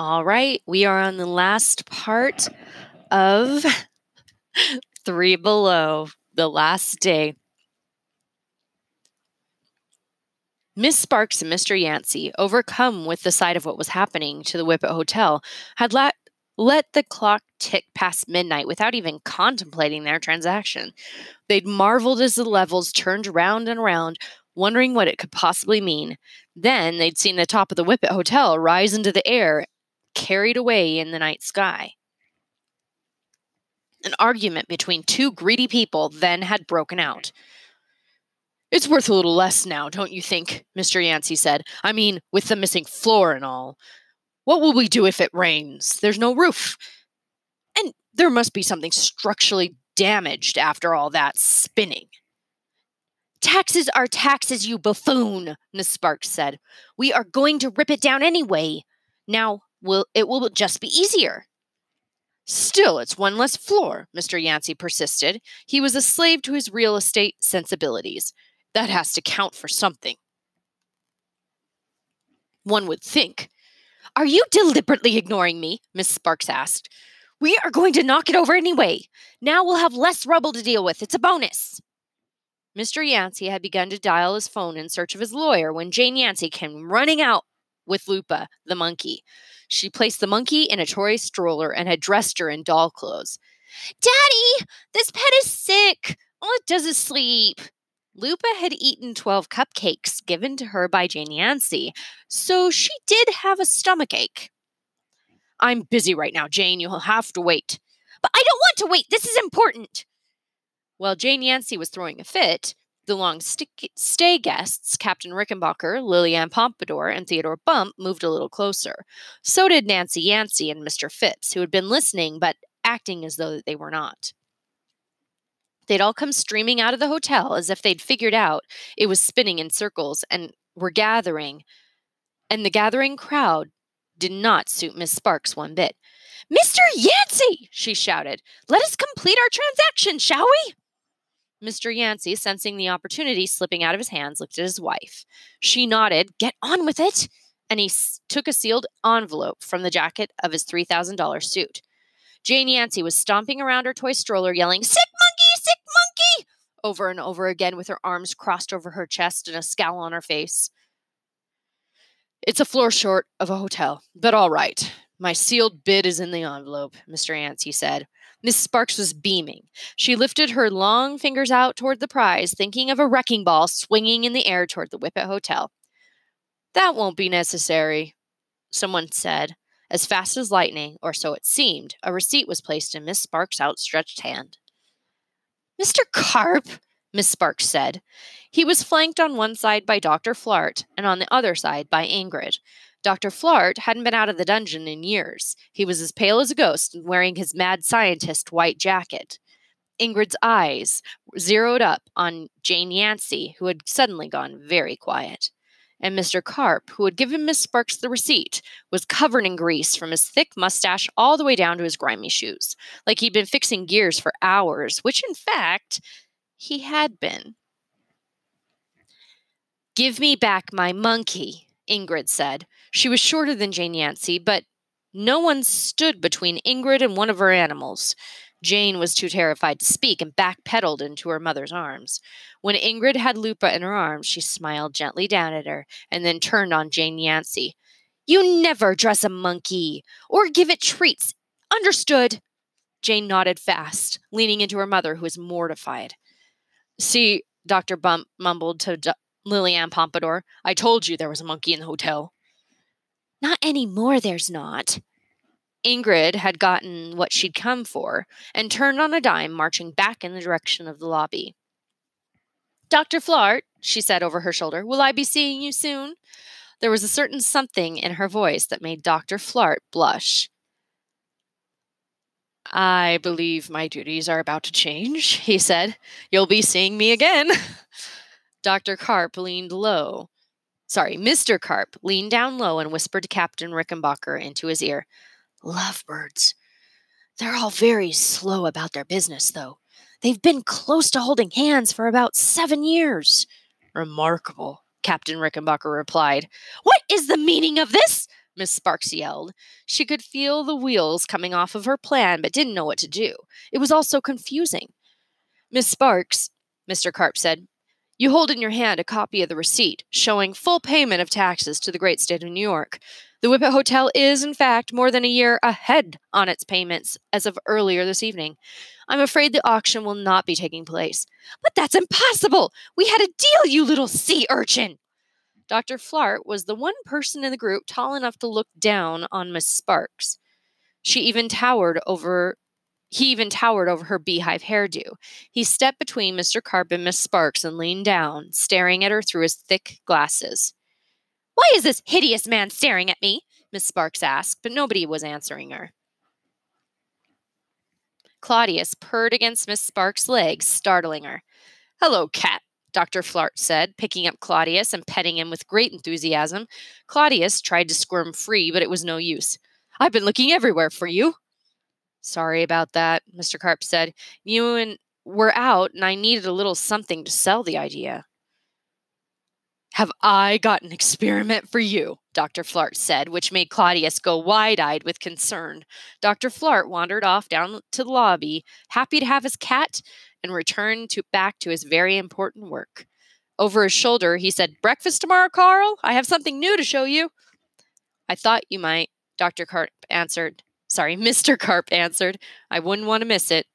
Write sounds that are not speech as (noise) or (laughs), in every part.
All right, we are on the last part of Three Below, the last day. Miss Sparks and Mr. Yancey, overcome with the sight of what was happening to the Whippet Hotel, had let, let the clock tick past midnight without even contemplating their transaction. They'd marveled as the levels turned round and around, wondering what it could possibly mean. Then they'd seen the top of the Whippet Hotel rise into the air, carried away in the night sky. An argument between two greedy people then had broken out. It's worth a little less now, don't you think? Mr. Yancey said. I mean, with the missing floor and all. What will we do if it rains? There's no roof. And there must be something structurally damaged after all that spinning. Taxes are taxes, you buffoon, Miss Sparks said. We are going to rip it down anyway. Now, will it will just be easier. Still, it's one less floor, Mr. Yancey persisted. He was a slave to his real estate sensibilities. That has to count for something. One would think. Are you deliberately ignoring me? Miss Sparks asked. We are going to knock it over anyway. Now we'll have less rubble to deal with. It's a bonus. Mr. Yancey had begun to dial his phone in search of his lawyer when Jane Yancey came running out with Lupa, the monkey. She placed the monkey in a toy stroller and had dressed her in doll clothes. Daddy, this pet is sick. All it does is sleep. Lupa had eaten 12 cupcakes given to her by Jane Yancey, so she did have a stomach ache. I'm busy right now, Jane. You'll have to wait. But I don't want to wait. This is important. While Jane Yancey was throwing a fit, the long st- stay guests, Captain Rickenbacker, Lillian Pompadour, and Theodore Bump, moved a little closer. So did Nancy Yancey and Mr. Phipps, who had been listening but acting as though they were not. They'd all come streaming out of the hotel as if they'd figured out it was spinning in circles and were gathering. And the gathering crowd did not suit Miss Sparks one bit. Mr. Yancey, she shouted, let us complete our transaction, shall we? Mr. Yancey, sensing the opportunity slipping out of his hands, looked at his wife. She nodded, Get on with it! And he s- took a sealed envelope from the jacket of his $3,000 suit. Jane Yancey was stomping around her toy stroller, yelling, Sick monkey! Sick monkey! over and over again with her arms crossed over her chest and a scowl on her face. It's a floor short of a hotel, but all right. My sealed bid is in the envelope, Mr. Yancey said. Miss Sparks was beaming. She lifted her long fingers out toward the prize, thinking of a wrecking ball swinging in the air toward the Whippet Hotel. That won't be necessary, someone said. As fast as lightning, or so it seemed, a receipt was placed in Miss Sparks' outstretched hand. Mr. Carp, Miss Sparks said. He was flanked on one side by Dr. Flart and on the other side by Ingrid. Dr. Flart hadn't been out of the dungeon in years. He was as pale as a ghost and wearing his mad scientist white jacket. Ingrid's eyes zeroed up on Jane Yancey, who had suddenly gone very quiet. And Mr. Carp, who had given Miss Sparks the receipt, was covered in grease from his thick mustache all the way down to his grimy shoes, like he'd been fixing gears for hours, which in fact he had been. Give me back my monkey, Ingrid said. She was shorter than Jane Yancey, but no one stood between Ingrid and one of her animals. Jane was too terrified to speak and backpedaled into her mother's arms. When Ingrid had Lupa in her arms, she smiled gently down at her and then turned on Jane Yancey. You never dress a monkey or give it treats. Understood? Jane nodded fast, leaning into her mother, who was mortified. See, Dr. Bump mumbled to Lillian Pompadour, I told you there was a monkey in the hotel. Not any more, there's not. Ingrid had gotten what she'd come for and turned on a dime, marching back in the direction of the lobby. Dr. Flart, she said over her shoulder, will I be seeing you soon? There was a certain something in her voice that made Dr. Flart blush. I believe my duties are about to change, he said. You'll be seeing me again. (laughs) Dr. Carp leaned low. Sorry, Mr. Carp leaned down low and whispered to Captain Rickenbacker into his ear. Lovebirds. They're all very slow about their business, though. They've been close to holding hands for about seven years. Remarkable, Captain Rickenbacker replied. What is the meaning of this? Miss Sparks yelled. She could feel the wheels coming off of her plan, but didn't know what to do. It was all so confusing. Miss Sparks, Mr. Carp said, you hold in your hand a copy of the receipt showing full payment of taxes to the great state of New York. The Whippet Hotel is, in fact, more than a year ahead on its payments as of earlier this evening. I'm afraid the auction will not be taking place. But that's impossible! We had a deal, you little sea urchin! Dr. Flart was the one person in the group tall enough to look down on Miss Sparks. She even towered over he even towered over her beehive hairdo. He stepped between Mr. Carp and Miss Sparks and leaned down, staring at her through his thick glasses. Why is this hideous man staring at me? Miss Sparks asked, but nobody was answering her. Claudius purred against Miss Sparks' legs, startling her. Hello, cat, Dr. Flart said, picking up Claudius and petting him with great enthusiasm. Claudius tried to squirm free, but it was no use. I've been looking everywhere for you. Sorry about that, Mr. Carp said. You and were out, and I needed a little something to sell the idea. Have I got an experiment for you? Dr. Flart said, which made Claudius go wide eyed with concern. Dr. Flart wandered off down to the lobby, happy to have his cat, and returned to, back to his very important work. Over his shoulder, he said, Breakfast tomorrow, Carl? I have something new to show you. I thought you might, Dr. Carp answered. Sorry, (laughs) Mr. Carp answered. I wouldn't want to miss it.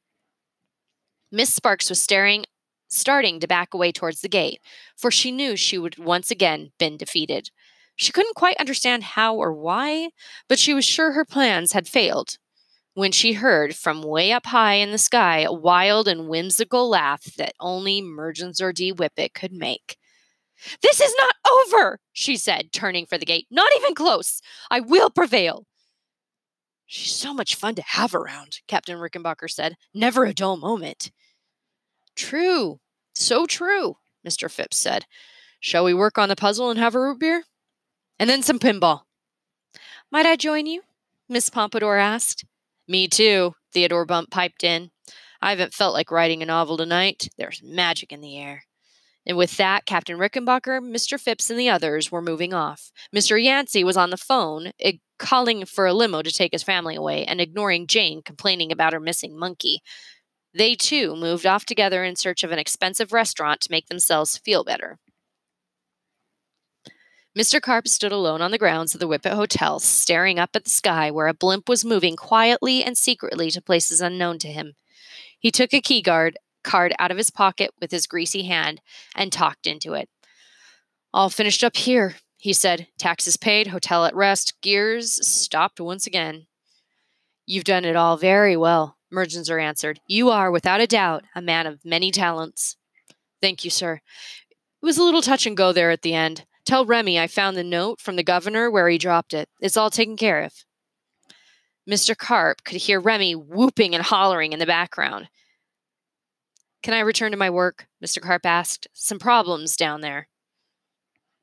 Miss Sparks was staring starting to back away towards the gate, for she knew she would once again been defeated. She couldn't quite understand how or why, but she was sure her plans had failed. When she heard from way up high in the sky a wild and whimsical laugh that only Merganser D. Whippet could make. This is not over, she said, turning for the gate. Not even close. I will prevail. She's so much fun to have around, Captain Rickenbacker said. Never a dull moment. True, so true, Mr. Phipps said. Shall we work on the puzzle and have a root beer? And then some pinball. Might I join you? Miss Pompadour asked. Me too, Theodore Bump piped in. I haven't felt like writing a novel tonight. There's magic in the air. And with that, Captain Rickenbacker, Mr. Phipps, and the others were moving off. Mr. Yancey was on the phone, calling for a limo to take his family away and ignoring Jane complaining about her missing monkey. They too moved off together in search of an expensive restaurant to make themselves feel better. Mr. Carp stood alone on the grounds of the Whippet Hotel, staring up at the sky where a blimp was moving quietly and secretly to places unknown to him. He took a key guard card out of his pocket with his greasy hand and talked into it. All finished up here, he said. Taxes paid, hotel at rest, gears stopped once again. You've done it all very well, Merganser answered. You are, without a doubt, a man of many talents. Thank you, sir. It was a little touch and go there at the end. Tell Remy I found the note from the governor where he dropped it. It's all taken care of. Mr. Carp could hear Remy whooping and hollering in the background. Can I return to my work? Mr. Carp asked. Some problems down there.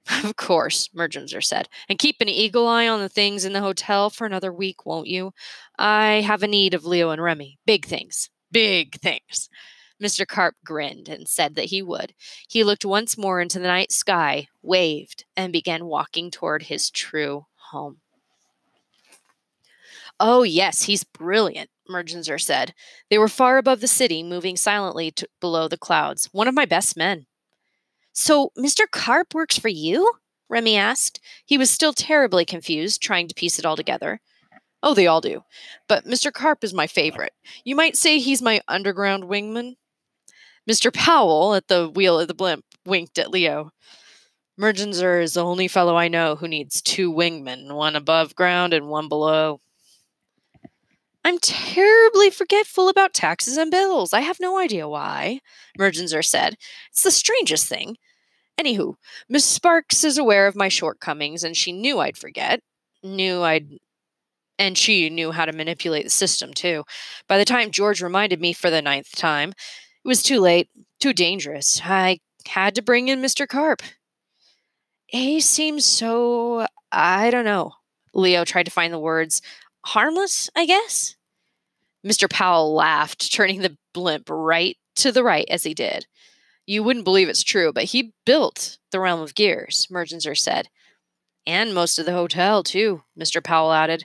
(laughs) Of course, Merganser said. And keep an eagle eye on the things in the hotel for another week, won't you? I have a need of Leo and Remy. Big things. Big things. Mr. Carp grinned and said that he would. He looked once more into the night sky, waved, and began walking toward his true home. Oh, yes, he's brilliant, Merganser said. They were far above the city, moving silently to, below the clouds. One of my best men. So, Mr. Carp works for you? Remy asked. He was still terribly confused, trying to piece it all together. Oh, they all do. But Mr. Carp is my favorite. You might say he's my underground wingman. Mr. Powell, at the wheel of the blimp, winked at Leo. Merganser is the only fellow I know who needs two wingmen, one above ground and one below. I'm terribly forgetful about taxes and bills. I have no idea why, Merganser said. It's the strangest thing. Anywho, Miss Sparks is aware of my shortcomings, and she knew I'd forget. Knew I'd. And she knew how to manipulate the system, too. By the time George reminded me for the ninth time, it was too late, too dangerous. I had to bring in Mr. Carp. He seems so. I don't know. Leo tried to find the words harmless, I guess. Mr. Powell laughed, turning the blimp right to the right as he did. You wouldn't believe it's true, but he built the realm of gears, Merganser said. And most of the hotel, too, Mr. Powell added.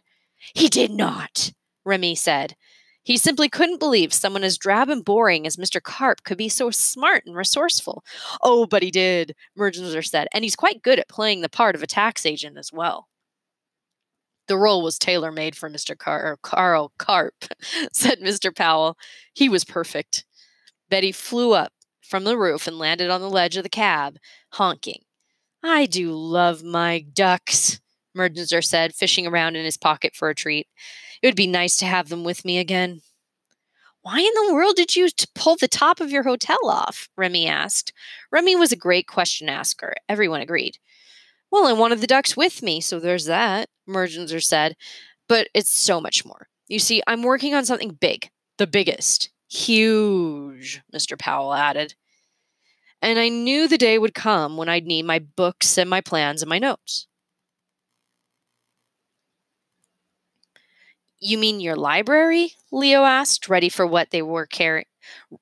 He did not, Remy said. He simply couldn't believe someone as drab and boring as Mr. Carp could be so smart and resourceful. Oh, but he did, Merganser said, and he's quite good at playing the part of a tax agent as well. The role was tailor made for Mr. Car- Carl Carp, (laughs) said Mr. Powell. He was perfect. Betty flew up from the roof and landed on the ledge of the cab, honking. I do love my ducks, Merganser said, fishing around in his pocket for a treat. It would be nice to have them with me again. Why in the world did you pull the top of your hotel off? Remy asked. Remy was a great question asker. Everyone agreed. Well, I wanted the ducks with me, so there's that, Merganser said. But it's so much more. You see, I'm working on something big, the biggest. Huge, Mr. Powell added. And I knew the day would come when I'd need my books and my plans and my notes. You mean your library? Leo asked, ready for what they were carrying.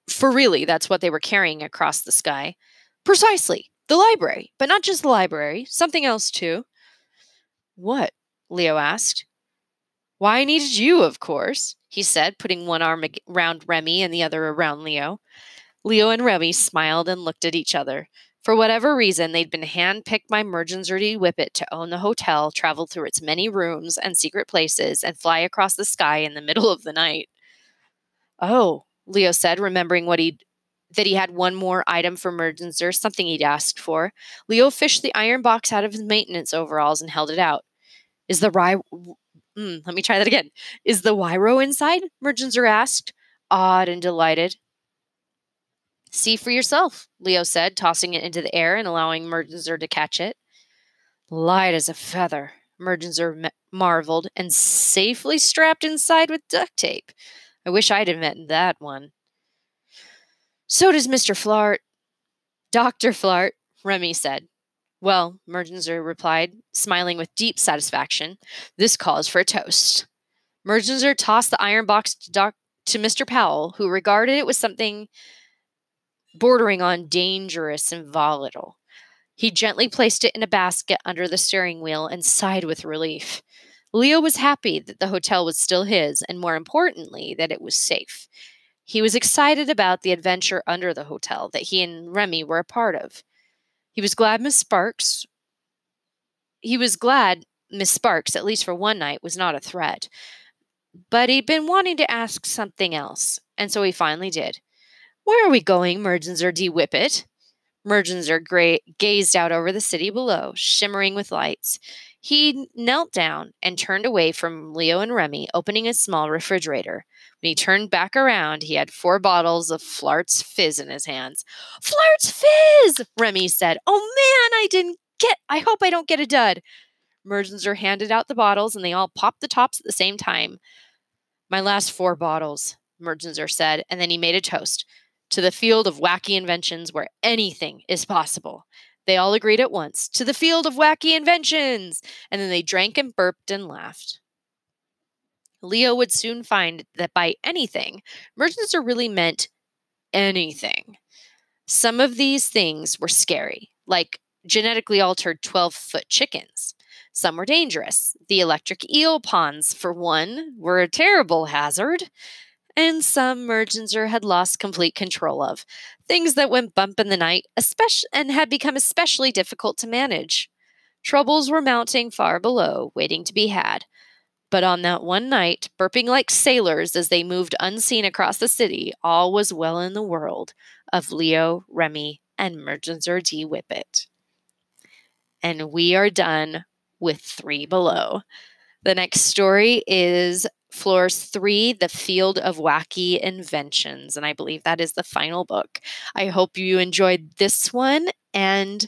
For really, that's what they were carrying across the sky. Precisely, the library, but not just the library, something else too. What? Leo asked. Why I needed you, of course he said, putting one arm around Remy and the other around Leo. Leo and Remy smiled and looked at each other. For whatever reason, they'd been handpicked by Merganser Whippet to own the hotel, travel through its many rooms and secret places, and fly across the sky in the middle of the night. Oh, Leo said, remembering what he'd that he had one more item for Merganser, something he'd asked for. Leo fished the iron box out of his maintenance overalls and held it out. Is the rye Mm, let me try that again. Is the Wyro inside? Merganser asked, awed and delighted. See for yourself, Leo said, tossing it into the air and allowing Merganser to catch it. Light as a feather, Merganser marveled, and safely strapped inside with duct tape. I wish I'd invented that one. So does Mr. Flart. Dr. Flart, Remy said. Well, Merganser replied, smiling with deep satisfaction, this calls for a toast. Merganser tossed the iron box to, doc- to Mr. Powell, who regarded it with something bordering on dangerous and volatile. He gently placed it in a basket under the steering wheel and sighed with relief. Leo was happy that the hotel was still his, and more importantly, that it was safe. He was excited about the adventure under the hotel that he and Remy were a part of. He was glad Miss Sparks. He was glad Miss Sparks, at least for one night, was not a threat. But he'd been wanting to ask something else, and so he finally did. Where are we going, Merganser D. Whippet? Merganser gazed out over the city below, shimmering with lights. He knelt down and turned away from Leo and Remy, opening a small refrigerator. When he turned back around, he had four bottles of Flart's Fizz in his hands. Flart's Fizz! Remy said. Oh man, I didn't get, I hope I don't get a dud. Merganser handed out the bottles and they all popped the tops at the same time. My last four bottles, Merganser said, and then he made a toast to the field of wacky inventions where anything is possible. They all agreed at once to the field of wacky inventions, and then they drank and burped and laughed. Leo would soon find that by anything, merchants are really meant anything. Some of these things were scary, like genetically altered 12 foot chickens. Some were dangerous. The electric eel ponds, for one, were a terrible hazard. And some Merganser had lost complete control of. Things that went bump in the night, especially and had become especially difficult to manage. Troubles were mounting far below, waiting to be had. But on that one night, burping like sailors as they moved unseen across the city, all was well in the world of Leo, Remy, and Merganser D. Whippet. And we are done with Three Below. The next story is Floors Three The Field of Wacky Inventions. And I believe that is the final book. I hope you enjoyed this one. And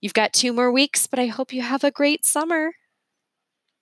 you've got two more weeks, but I hope you have a great summer.